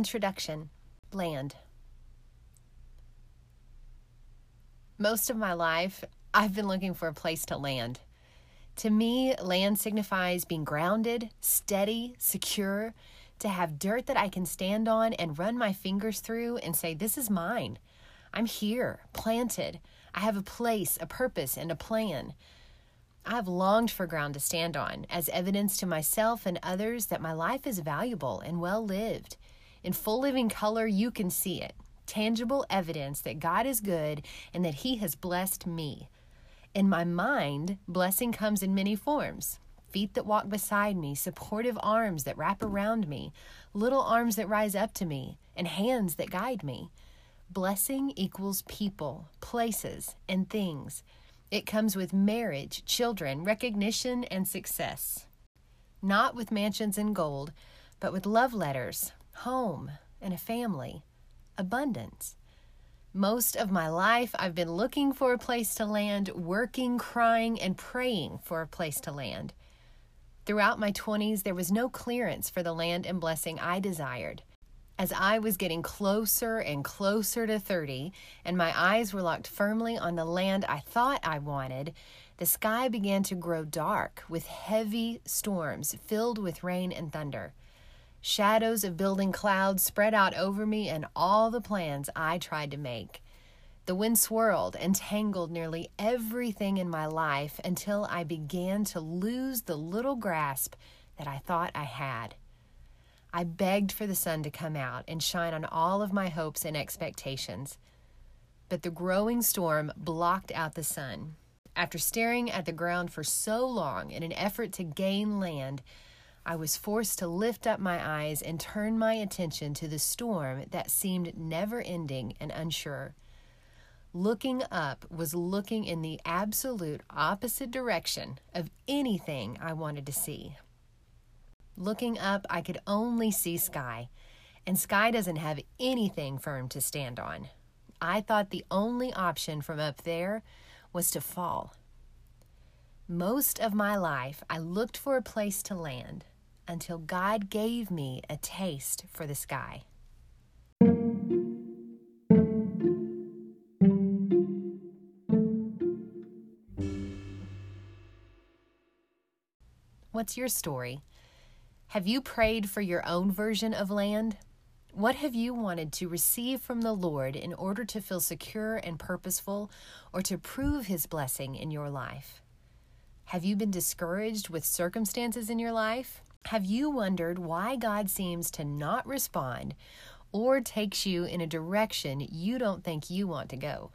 Introduction Land. Most of my life, I've been looking for a place to land. To me, land signifies being grounded, steady, secure, to have dirt that I can stand on and run my fingers through and say, This is mine. I'm here, planted. I have a place, a purpose, and a plan. I've longed for ground to stand on as evidence to myself and others that my life is valuable and well lived. In full living color, you can see it tangible evidence that God is good and that He has blessed me. In my mind, blessing comes in many forms feet that walk beside me, supportive arms that wrap around me, little arms that rise up to me, and hands that guide me. Blessing equals people, places, and things. It comes with marriage, children, recognition, and success. Not with mansions and gold, but with love letters, home, and a family, abundance. Most of my life, I've been looking for a place to land, working, crying, and praying for a place to land. Throughout my 20s, there was no clearance for the land and blessing I desired. As I was getting closer and closer to 30, and my eyes were locked firmly on the land I thought I wanted, the sky began to grow dark with heavy storms filled with rain and thunder. Shadows of building clouds spread out over me and all the plans I tried to make. The wind swirled and tangled nearly everything in my life until I began to lose the little grasp that I thought I had. I begged for the sun to come out and shine on all of my hopes and expectations. But the growing storm blocked out the sun. After staring at the ground for so long in an effort to gain land, I was forced to lift up my eyes and turn my attention to the storm that seemed never ending and unsure. Looking up was looking in the absolute opposite direction of anything I wanted to see. Looking up, I could only see sky, and sky doesn't have anything firm to stand on. I thought the only option from up there was to fall. Most of my life, I looked for a place to land until God gave me a taste for the sky. What's your story? Have you prayed for your own version of land? What have you wanted to receive from the Lord in order to feel secure and purposeful or to prove His blessing in your life? Have you been discouraged with circumstances in your life? Have you wondered why God seems to not respond or takes you in a direction you don't think you want to go?